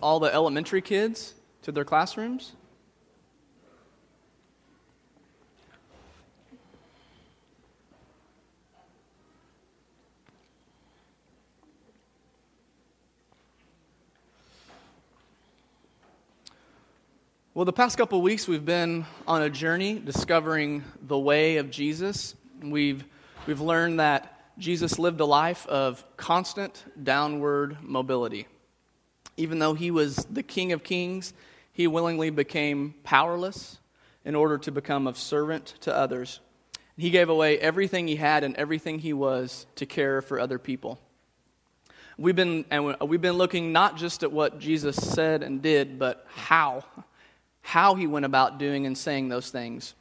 all the elementary kids to their classrooms? Well, the past couple weeks, we've been on a journey discovering the way of Jesus. We've, we've learned that Jesus lived a life of constant downward mobility. Even though he was the King of Kings, he willingly became powerless in order to become of servant to others. He gave away everything he had and everything he was to care for other people. We've been, and we've been looking not just at what Jesus said and did, but how how he went about doing and saying those things.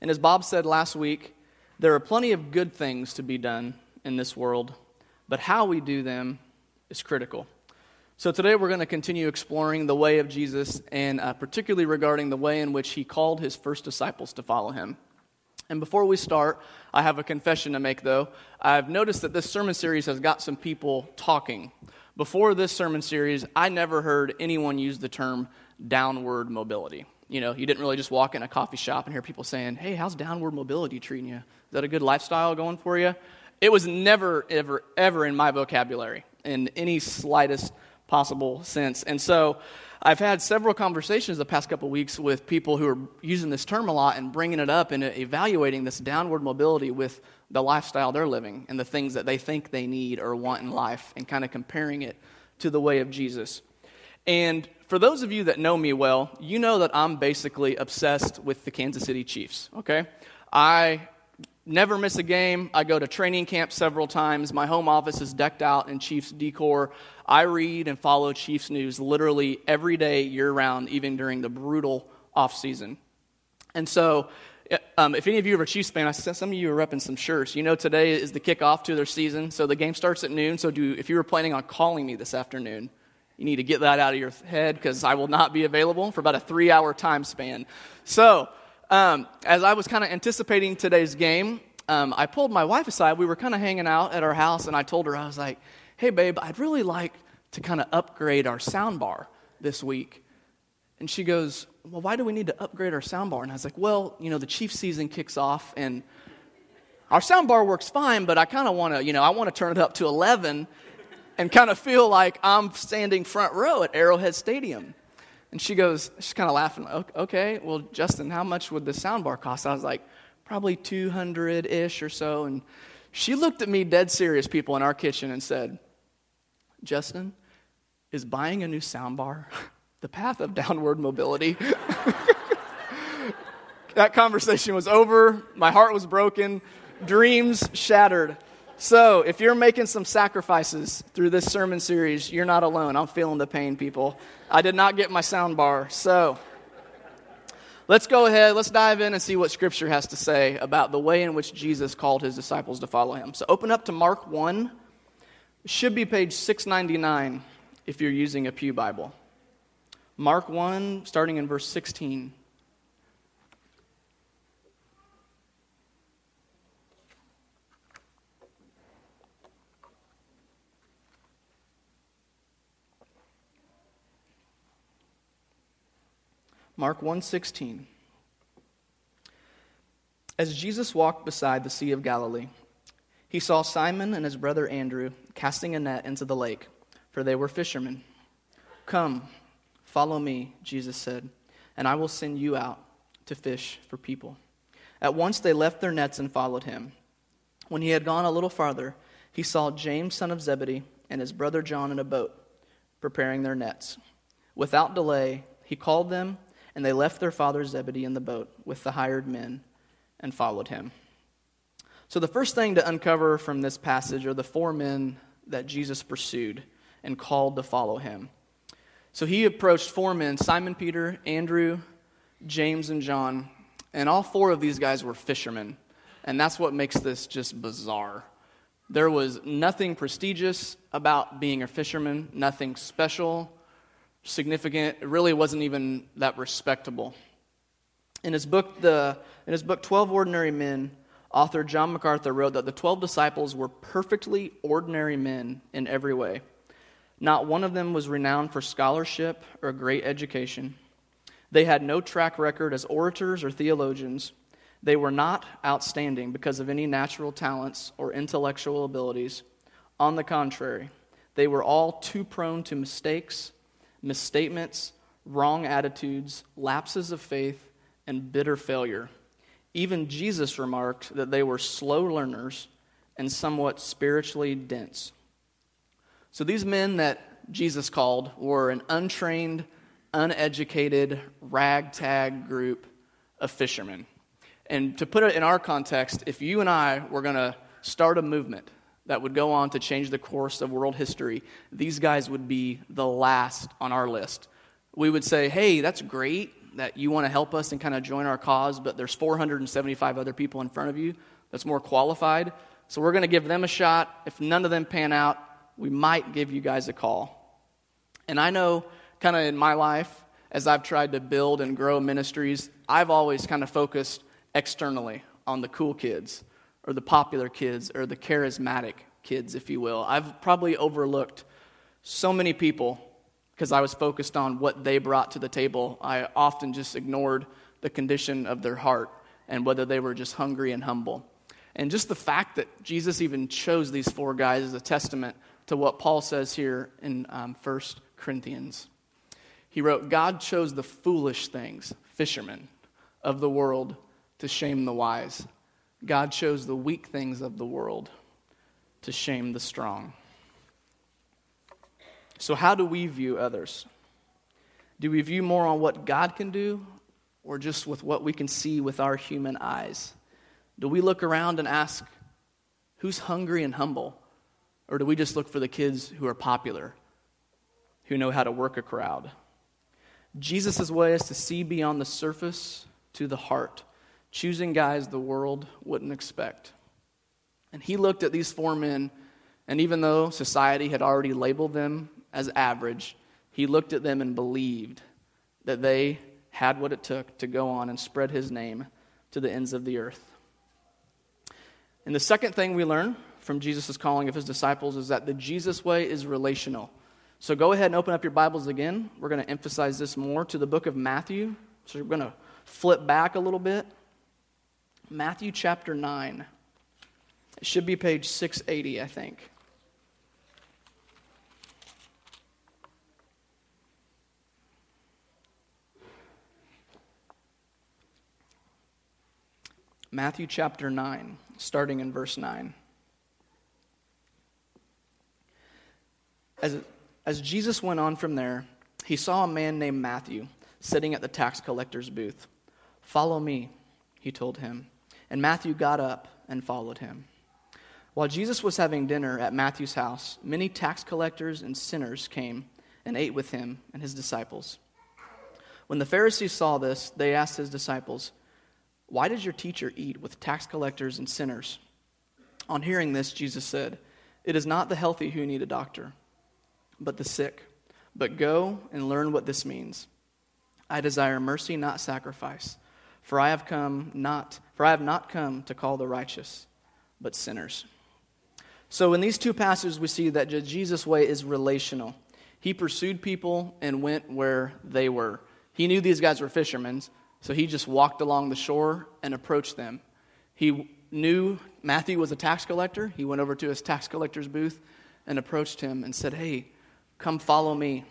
And as Bob said last week, there are plenty of good things to be done in this world, but how we do them is critical. So today we're going to continue exploring the way of Jesus, and uh, particularly regarding the way in which he called his first disciples to follow him. And before we start, I have a confession to make, though. I've noticed that this sermon series has got some people talking. Before this sermon series, I never heard anyone use the term downward mobility. You know, you didn't really just walk in a coffee shop and hear people saying, Hey, how's downward mobility treating you? Is that a good lifestyle going for you? It was never, ever, ever in my vocabulary in any slightest possible sense. And so I've had several conversations the past couple weeks with people who are using this term a lot and bringing it up and evaluating this downward mobility with the lifestyle they're living and the things that they think they need or want in life and kind of comparing it to the way of Jesus. And for those of you that know me well, you know that I'm basically obsessed with the Kansas City Chiefs, okay? I never miss a game. I go to training camp several times. My home office is decked out in Chiefs decor. I read and follow Chiefs news literally every day, year round, even during the brutal off season. And so, um, if any of you are a Chiefs fan, I some of you are repping some shirts. You know, today is the kickoff to their season, so the game starts at noon. So, do if you were planning on calling me this afternoon, you need to get that out of your head because I will not be available for about a three hour time span. So, um, as I was kind of anticipating today's game, um, I pulled my wife aside. We were kind of hanging out at our house, and I told her, I was like, hey, babe, I'd really like to kind of upgrade our sound bar this week. And she goes, well, why do we need to upgrade our sound bar? And I was like, well, you know, the Chief season kicks off, and our sound bar works fine, but I kind of want to, you know, I want to turn it up to 11 and kind of feel like I'm standing front row at Arrowhead Stadium. And she goes, she's kind of laughing, okay, well, Justin, how much would the soundbar cost? I was like, probably 200 ish or so. And she looked at me, dead serious, people in our kitchen, and said, Justin, is buying a new soundbar the path of downward mobility? that conversation was over. My heart was broken, dreams shattered. So, if you're making some sacrifices through this sermon series, you're not alone. I'm feeling the pain, people. I did not get my sound bar. So, let's go ahead, let's dive in and see what Scripture has to say about the way in which Jesus called his disciples to follow him. So, open up to Mark 1. Should be page 699 if you're using a Pew Bible. Mark 1, starting in verse 16. Mark 1:16 As Jesus walked beside the Sea of Galilee, he saw Simon and his brother Andrew casting a net into the lake, for they were fishermen. Come, follow me, Jesus said, and I will send you out to fish for people. At once they left their nets and followed him. When he had gone a little farther, he saw James, son of Zebedee, and his brother John in a boat, preparing their nets. Without delay, he called them and they left their father Zebedee in the boat with the hired men and followed him. So, the first thing to uncover from this passage are the four men that Jesus pursued and called to follow him. So, he approached four men Simon Peter, Andrew, James, and John. And all four of these guys were fishermen. And that's what makes this just bizarre. There was nothing prestigious about being a fisherman, nothing special significant. It really wasn't even that respectable. In his book, the, in his book 12 Ordinary Men, author John MacArthur wrote that the 12 disciples were perfectly ordinary men in every way. Not one of them was renowned for scholarship or great education. They had no track record as orators or theologians. They were not outstanding because of any natural talents or intellectual abilities. On the contrary, they were all too prone to mistakes, misstatements, wrong attitudes, lapses of faith, and bitter failure. Even Jesus remarked that they were slow learners and somewhat spiritually dense. So these men that Jesus called were an untrained, uneducated, ragtag group of fishermen. And to put it in our context, if you and I were going to start a movement that would go on to change the course of world history, these guys would be the last on our list. We would say, hey, that's great that you want to help us and kind of join our cause, but there's 475 other people in front of you that's more qualified. So we're going to give them a shot. If none of them pan out, we might give you guys a call. And I know, kind of in my life, as I've tried to build and grow ministries, I've always kind of focused externally on the cool kids or the popular kids or the charismatic kids, if you will. I've probably overlooked so many people because I was focused on what they brought to the table. I often just ignored the condition of their heart and whether they were just hungry and humble. And just the fact that Jesus even chose these four guys is a testament to what Paul says here in um, 1 Corinthians. He wrote, God chose the foolish things, fishermen of the world, to shame the wise. God chose the weak things of the world to shame the strong. So, how do we view others? Do we view more on what God can do or just with what we can see with our human eyes? Do we look around and ask, who's hungry and humble? Or do we just look for the kids who are popular, who know how to work a crowd? Jesus' way is to see beyond the surface to the heart, choosing guys the world wouldn't expect. And he looked at these four men, and even though society had already labeled them as average, he looked at them and believed that they had what it took to go on and spread his name to the ends of the earth. And the second thing we learn from Jesus' calling of his disciples is that the Jesus way is relational. So go ahead and open up your Bibles again. We're going to emphasize this more to the book of Matthew. So we're going to flip back a little bit. Matthew chapter 9. It should be page 680, I think. Matthew chapter 9, starting in verse 9. As, as Jesus went on from there, he saw a man named Matthew sitting at the tax collector's booth. Follow me, he told him. And Matthew got up and followed him. While Jesus was having dinner at Matthew's house, many tax collectors and sinners came and ate with him and his disciples. When the Pharisees saw this, they asked his disciples, why does your teacher eat with tax collectors and sinners? On hearing this, Jesus said, It is not the healthy who need a doctor, but the sick. But go and learn what this means. I desire mercy, not sacrifice, for I have come not for I have not come to call the righteous, but sinners. So in these two passages we see that Jesus' way is relational. He pursued people and went where they were. He knew these guys were fishermen, so he just walked along the shore and approached them. He knew Matthew was a tax collector. He went over to his tax collector's booth and approached him and said, Hey, come follow me.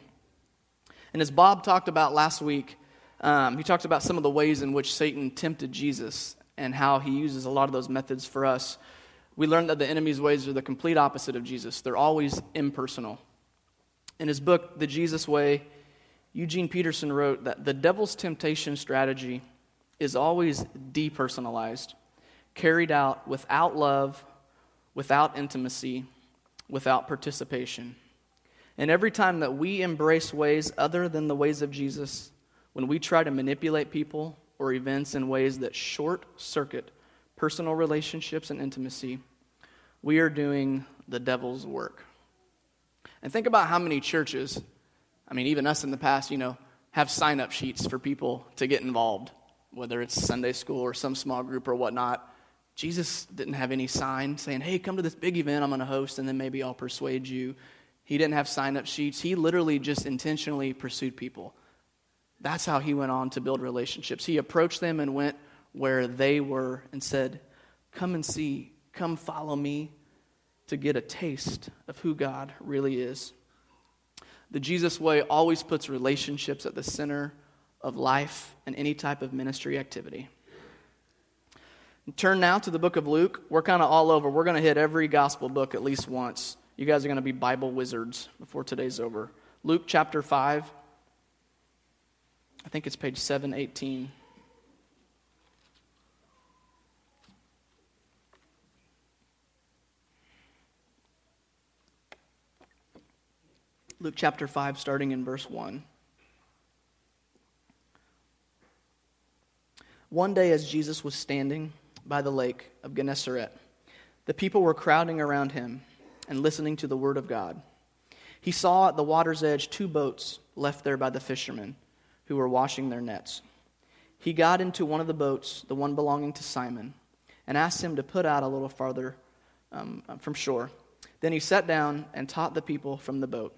And as Bob talked about last week, um, he talked about some of the ways in which Satan tempted Jesus and how he uses a lot of those methods for us. We learned that the enemy's ways are the complete opposite of Jesus, they're always impersonal. In his book, The Jesus Way, Eugene Peterson wrote that the devil's temptation strategy is always depersonalized, carried out without love, without intimacy, without participation. And every time that we embrace ways other than the ways of Jesus, when we try to manipulate people or events in ways that short circuit personal relationships and intimacy, we are doing the devil's work. And think about how many churches I mean, even us in the past, you know, have sign up sheets for people to get involved, whether it's Sunday school or some small group or whatnot. Jesus didn't have any sign saying, hey, come to this big event I'm going to host, and then maybe I'll persuade you. He didn't have sign up sheets. He literally just intentionally pursued people. That's how he went on to build relationships. He approached them and went where they were and said, Come and see, come follow me to get a taste of who God really is. The Jesus way always puts relationships at the center of life and any type of ministry activity. Turn now to the book of Luke. We're kind of all over. We're going to hit every gospel book at least once. You guys are going to be Bible wizards before today's over. Luke chapter 5. I think it's page 718. Luke chapter 5, starting in verse 1. One day, as Jesus was standing by the lake of Gennesaret, the people were crowding around him and listening to the word of God. He saw at the water's edge two boats left there by the fishermen who were washing their nets. He got into one of the boats, the one belonging to Simon, and asked him to put out a little farther um, from shore. Then he sat down and taught the people from the boat.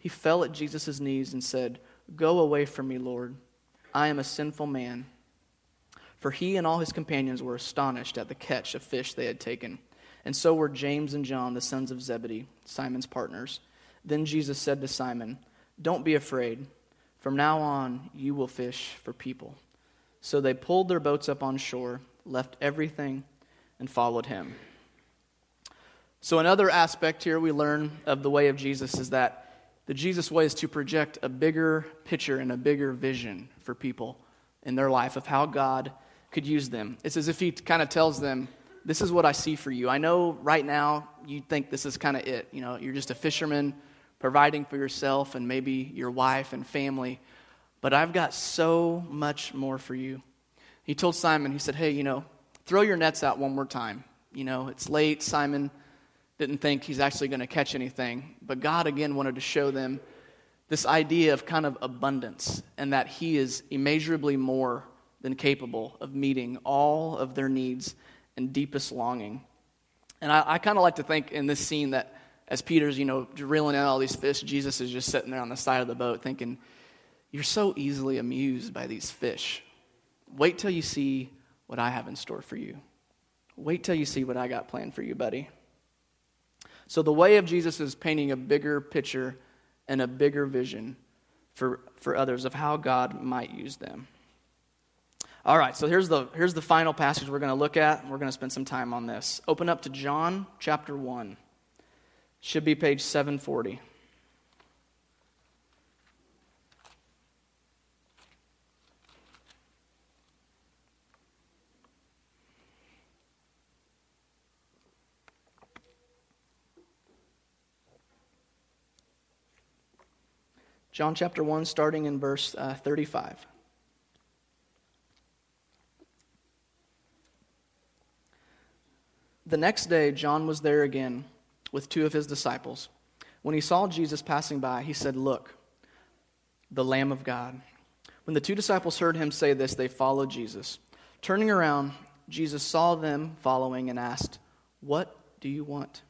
he fell at Jesus' knees and said, Go away from me, Lord. I am a sinful man. For he and all his companions were astonished at the catch of fish they had taken. And so were James and John, the sons of Zebedee, Simon's partners. Then Jesus said to Simon, Don't be afraid. From now on, you will fish for people. So they pulled their boats up on shore, left everything, and followed him. So, another aspect here we learn of the way of Jesus is that the Jesus way is to project a bigger picture and a bigger vision for people in their life of how God could use them. It's as if He kind of tells them, This is what I see for you. I know right now you think this is kind of it. You know, you're just a fisherman providing for yourself and maybe your wife and family, but I've got so much more for you. He told Simon, He said, Hey, you know, throw your nets out one more time. You know, it's late. Simon didn't think he's actually going to catch anything. But God, again, wanted to show them this idea of kind of abundance and that He is immeasurably more than capable of meeting all of their needs and deepest longing. And I, I kind of like to think in this scene that as Peter's, you know, reeling in all these fish, Jesus is just sitting there on the side of the boat thinking, You're so easily amused by these fish. Wait till you see what I have in store for you. Wait till you see what I got planned for you, buddy. So the way of Jesus is painting a bigger picture and a bigger vision for, for others of how God might use them. All right, so here's the, here's the final passage we're going to look at. We're going to spend some time on this. Open up to John chapter 1. Should be page 740. John chapter 1, starting in verse uh, 35. The next day, John was there again with two of his disciples. When he saw Jesus passing by, he said, Look, the Lamb of God. When the two disciples heard him say this, they followed Jesus. Turning around, Jesus saw them following and asked, What do you want?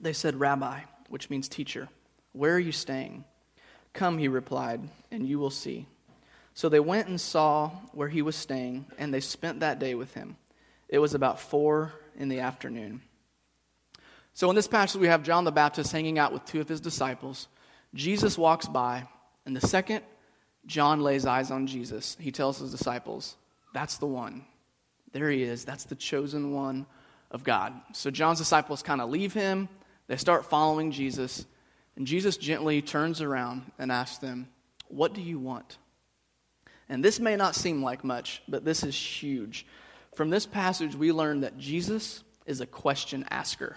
They said, Rabbi, which means teacher, where are you staying? Come, he replied, and you will see. So they went and saw where he was staying, and they spent that day with him. It was about four in the afternoon. So in this passage, we have John the Baptist hanging out with two of his disciples. Jesus walks by, and the second John lays eyes on Jesus, he tells his disciples, That's the one. There he is. That's the chosen one of God. So John's disciples kind of leave him, they start following Jesus. And Jesus gently turns around and asks them, What do you want? And this may not seem like much, but this is huge. From this passage, we learn that Jesus is a question asker.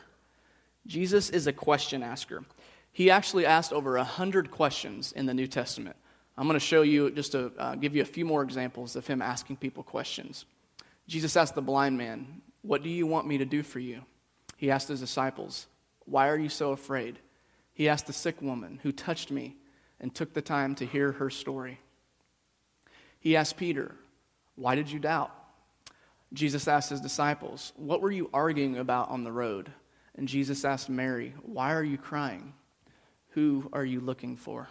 Jesus is a question asker. He actually asked over 100 questions in the New Testament. I'm going to show you, just to uh, give you a few more examples of him asking people questions. Jesus asked the blind man, What do you want me to do for you? He asked his disciples, Why are you so afraid? He asked the sick woman who touched me and took the time to hear her story. He asked Peter, Why did you doubt? Jesus asked his disciples, What were you arguing about on the road? And Jesus asked Mary, Why are you crying? Who are you looking for?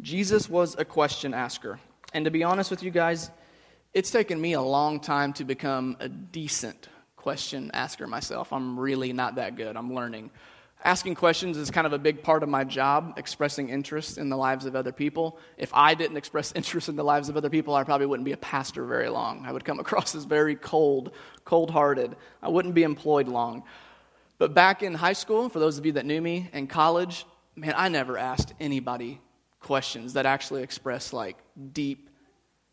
Jesus was a question asker. And to be honest with you guys, it's taken me a long time to become a decent question asker myself. I'm really not that good. I'm learning. Asking questions is kind of a big part of my job, expressing interest in the lives of other people. If I didn't express interest in the lives of other people, I probably wouldn't be a pastor very long. I would come across as very cold, cold hearted. I wouldn't be employed long. But back in high school, for those of you that knew me, in college, man, I never asked anybody questions that actually express like deep,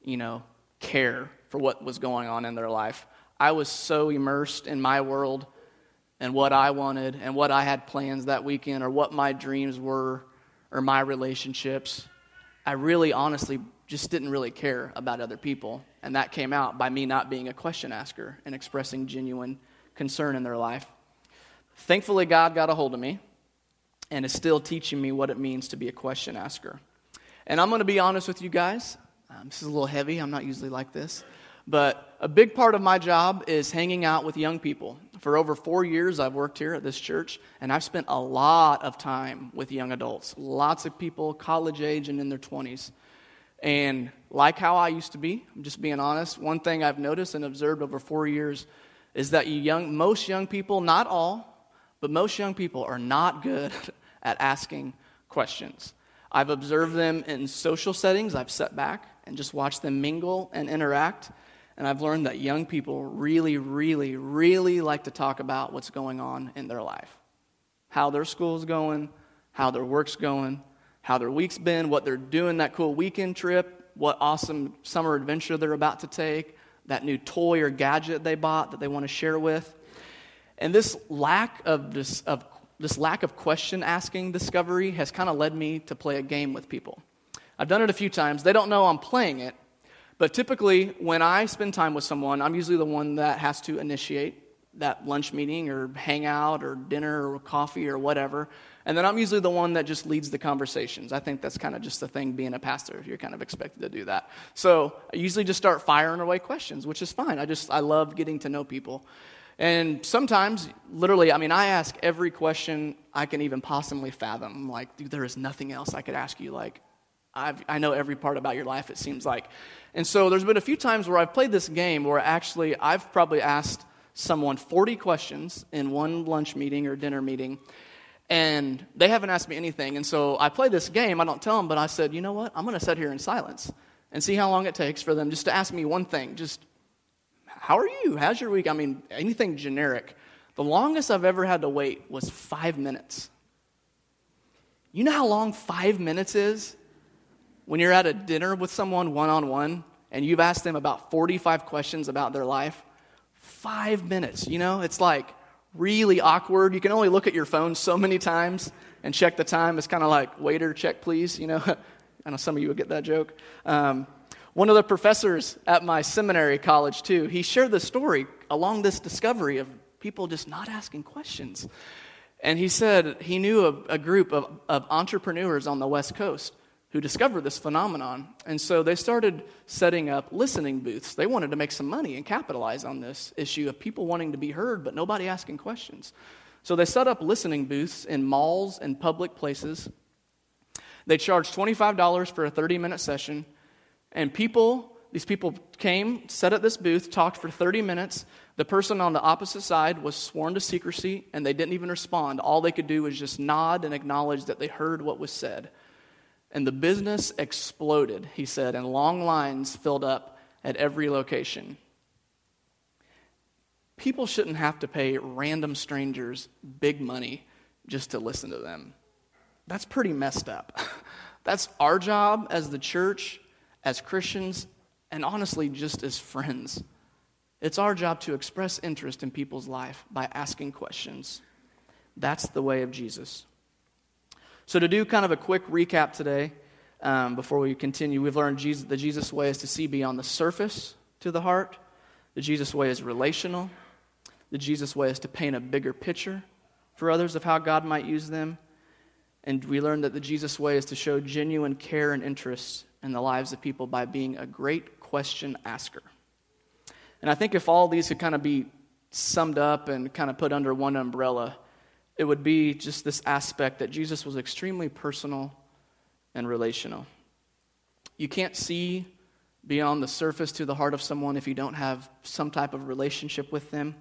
you know, care for what was going on in their life. I was so immersed in my world and what I wanted and what I had plans that weekend or what my dreams were or my relationships. I really honestly just didn't really care about other people. And that came out by me not being a question asker and expressing genuine concern in their life. Thankfully, God got a hold of me and is still teaching me what it means to be a question asker. And I'm going to be honest with you guys. Um, this is a little heavy. I'm not usually like this. But a big part of my job is hanging out with young people. For over four years, I've worked here at this church, and I've spent a lot of time with young adults. Lots of people, college age and in their 20s. And like how I used to be, I'm just being honest, one thing I've noticed and observed over four years is that young, most young people, not all, but most young people are not good at asking questions. I've observed them in social settings, I've sat back and just watched them mingle and interact. And I've learned that young people really, really, really like to talk about what's going on in their life how their school's going, how their work's going, how their week's been, what they're doing that cool weekend trip, what awesome summer adventure they're about to take, that new toy or gadget they bought that they want to share with. And this lack of this, of this lack of question asking discovery has kind of led me to play a game with people. I've done it a few times. They don't know I'm playing it, but typically, when I spend time with someone, I'm usually the one that has to initiate that lunch meeting or hangout or dinner or coffee or whatever. And then I'm usually the one that just leads the conversations. I think that's kind of just the thing being a pastor. You're kind of expected to do that. So I usually just start firing away questions, which is fine. I just, I love getting to know people. And sometimes, literally, I mean, I ask every question I can even possibly fathom. Like, dude, there is nothing else I could ask you. Like, I've, i know every part about your life, it seems like. And so there's been a few times where I've played this game where actually I've probably asked someone 40 questions in one lunch meeting or dinner meeting, and they haven't asked me anything. And so I play this game. I don't tell them, but I said, you know what? I'm going to sit here in silence and see how long it takes for them just to ask me one thing. Just, how are you? How's your week? I mean, anything generic. The longest I've ever had to wait was five minutes. You know how long five minutes is? When you're at a dinner with someone one on one and you've asked them about 45 questions about their life, five minutes, you know, it's like really awkward. You can only look at your phone so many times and check the time. It's kind of like, waiter, check please, you know. I know some of you would get that joke. Um, one of the professors at my seminary college, too, he shared the story along this discovery of people just not asking questions. And he said he knew a, a group of, of entrepreneurs on the West Coast who discovered this phenomenon. And so they started setting up listening booths. They wanted to make some money and capitalize on this issue of people wanting to be heard, but nobody asking questions. So they set up listening booths in malls and public places. They charged $25 for a 30 minute session. And people, these people came, sat at this booth, talked for 30 minutes. The person on the opposite side was sworn to secrecy, and they didn't even respond. All they could do was just nod and acknowledge that they heard what was said. And the business exploded, he said, and long lines filled up at every location. People shouldn't have to pay random strangers big money just to listen to them. That's pretty messed up. That's our job as the church, as Christians, and honestly, just as friends. It's our job to express interest in people's life by asking questions. That's the way of Jesus. So, to do kind of a quick recap today, um, before we continue, we've learned Jesus, the Jesus way is to see beyond the surface to the heart. The Jesus way is relational. The Jesus way is to paint a bigger picture for others of how God might use them. And we learned that the Jesus way is to show genuine care and interest in the lives of people by being a great question asker. And I think if all these could kind of be summed up and kind of put under one umbrella, it would be just this aspect that Jesus was extremely personal and relational. You can't see beyond the surface to the heart of someone if you don't have some type of relationship with them.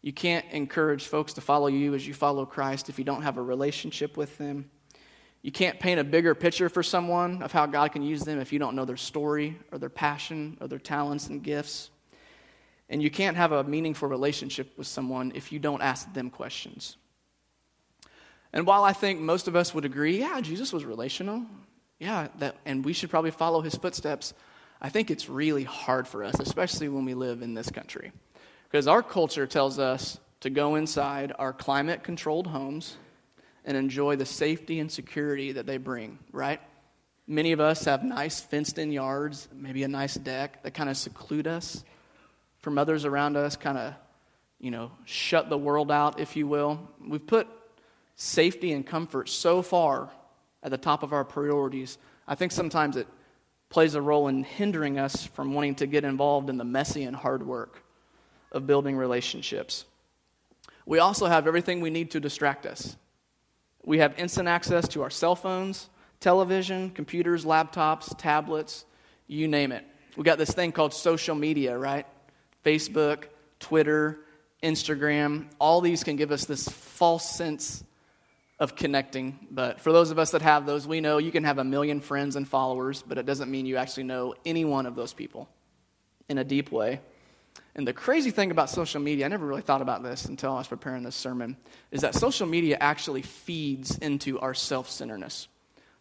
You can't encourage folks to follow you as you follow Christ if you don't have a relationship with them. You can't paint a bigger picture for someone of how God can use them if you don't know their story or their passion or their talents and gifts. And you can't have a meaningful relationship with someone if you don't ask them questions. And while I think most of us would agree, yeah, Jesus was relational, yeah, that, and we should probably follow his footsteps, I think it's really hard for us, especially when we live in this country. Because our culture tells us to go inside our climate controlled homes and enjoy the safety and security that they bring, right? Many of us have nice fenced in yards, maybe a nice deck that kind of seclude us from others around us, kind of, you know, shut the world out, if you will. We've put safety and comfort so far at the top of our priorities, I think sometimes it plays a role in hindering us from wanting to get involved in the messy and hard work of building relationships. We also have everything we need to distract us. We have instant access to our cell phones, television, computers, laptops, tablets, you name it. We got this thing called social media, right? Facebook, Twitter, Instagram, all these can give us this false sense of connecting. But for those of us that have those, we know you can have a million friends and followers, but it doesn't mean you actually know any one of those people in a deep way. And the crazy thing about social media, I never really thought about this until I was preparing this sermon, is that social media actually feeds into our self centeredness.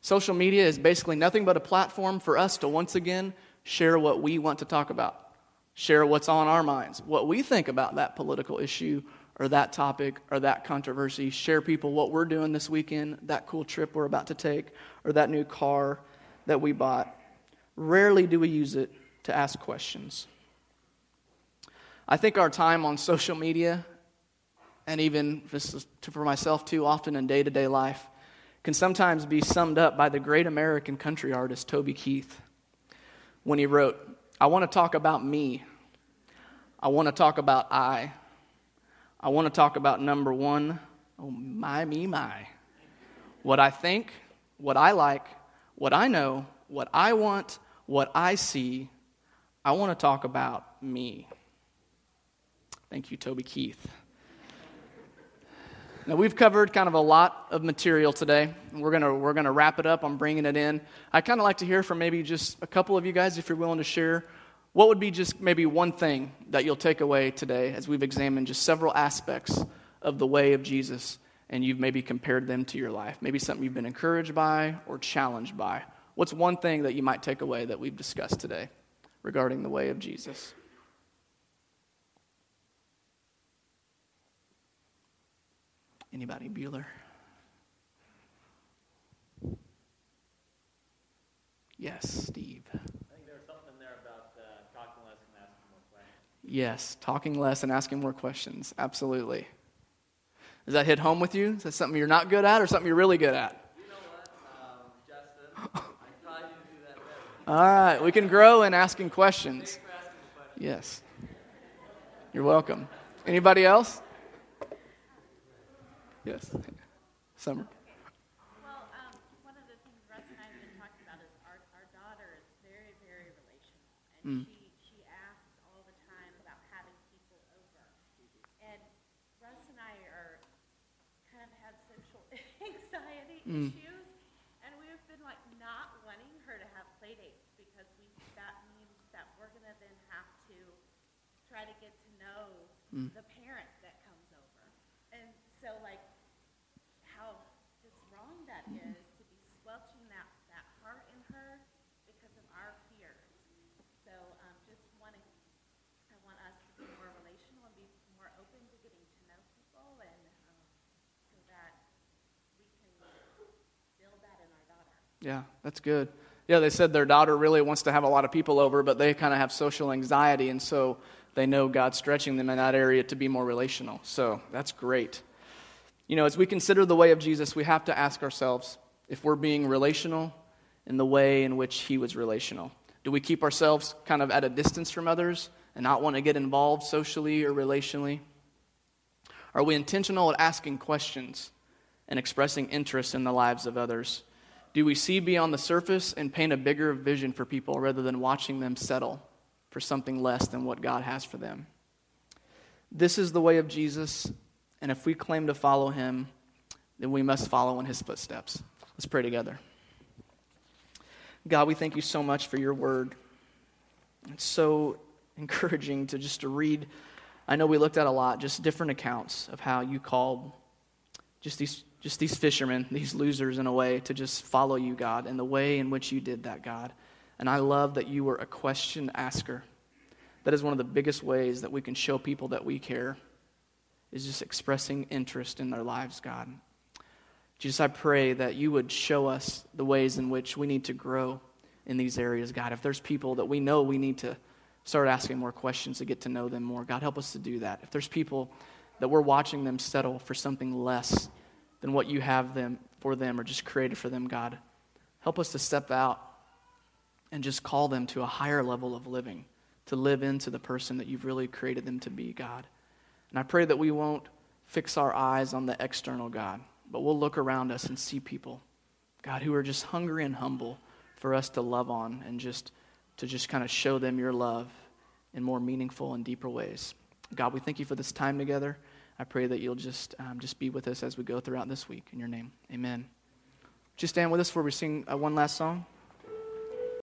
Social media is basically nothing but a platform for us to once again share what we want to talk about, share what's on our minds, what we think about that political issue or that topic or that controversy, share people what we're doing this weekend, that cool trip we're about to take, or that new car that we bought. Rarely do we use it to ask questions. I think our time on social media, and even for myself too, often in day to day life, can sometimes be summed up by the great American country artist Toby Keith when he wrote, I want to talk about me. I want to talk about I. I want to talk about number one. Oh, my, me, my. What I think, what I like, what I know, what I want, what I see. I want to talk about me. Thank you, Toby Keith. Now, we've covered kind of a lot of material today. We're going to we're gonna wrap it up. I'm bringing it in. I'd kind of like to hear from maybe just a couple of you guys, if you're willing to share what would be just maybe one thing that you'll take away today as we've examined just several aspects of the way of Jesus and you've maybe compared them to your life? Maybe something you've been encouraged by or challenged by. What's one thing that you might take away that we've discussed today regarding the way of Jesus? Anybody, Bueller? Yes, Steve. Yes, talking less and asking more questions. Absolutely. Does that hit home with you? Is that something you're not good at or something you're really good at? You know what, um, Justin? I try to do that better. All right, we can grow in asking questions. Yes. You're welcome. Anybody else? Yes. Summer. Well, um, one of the things Russ and I have been talking about is our, our daughter is very, very relational. And Mm. she Mm. issues, and we've been like not wanting her to have play dates because we that means that we're gonna then have to try to get to know Mm. the parent that comes over, and so like how just wrong that is to be squelching that that heart in her because of our fears. So um, just wanting, I want us to be more relational and be more open to getting to know people, and um, so Yeah, that's good. Yeah, they said their daughter really wants to have a lot of people over, but they kind of have social anxiety, and so they know God's stretching them in that area to be more relational. So that's great. You know, as we consider the way of Jesus, we have to ask ourselves if we're being relational in the way in which he was relational. Do we keep ourselves kind of at a distance from others and not want to get involved socially or relationally? Are we intentional at asking questions and expressing interest in the lives of others? Do we see beyond the surface and paint a bigger vision for people rather than watching them settle for something less than what God has for them? This is the way of Jesus, and if we claim to follow him, then we must follow in his footsteps. Let's pray together. God, we thank you so much for your word. It's so encouraging to just to read. I know we looked at a lot, just different accounts of how you called just these just these fishermen, these losers in a way, to just follow you, God, and the way in which you did that, God. And I love that you were a question asker. That is one of the biggest ways that we can show people that we care, is just expressing interest in their lives, God. Jesus, I pray that you would show us the ways in which we need to grow in these areas, God. If there's people that we know we need to start asking more questions to get to know them more, God, help us to do that. If there's people that we're watching them settle for something less than what you have them for them or just created for them, God. Help us to step out and just call them to a higher level of living, to live into the person that you've really created them to be, God. And I pray that we won't fix our eyes on the external, God, but we'll look around us and see people, God, who are just hungry and humble for us to love on and just to just kind of show them your love in more meaningful and deeper ways. God, we thank you for this time together. I pray that you'll just, um, just be with us as we go throughout this week. In your name, amen. Just stand with us before we sing uh, one last song.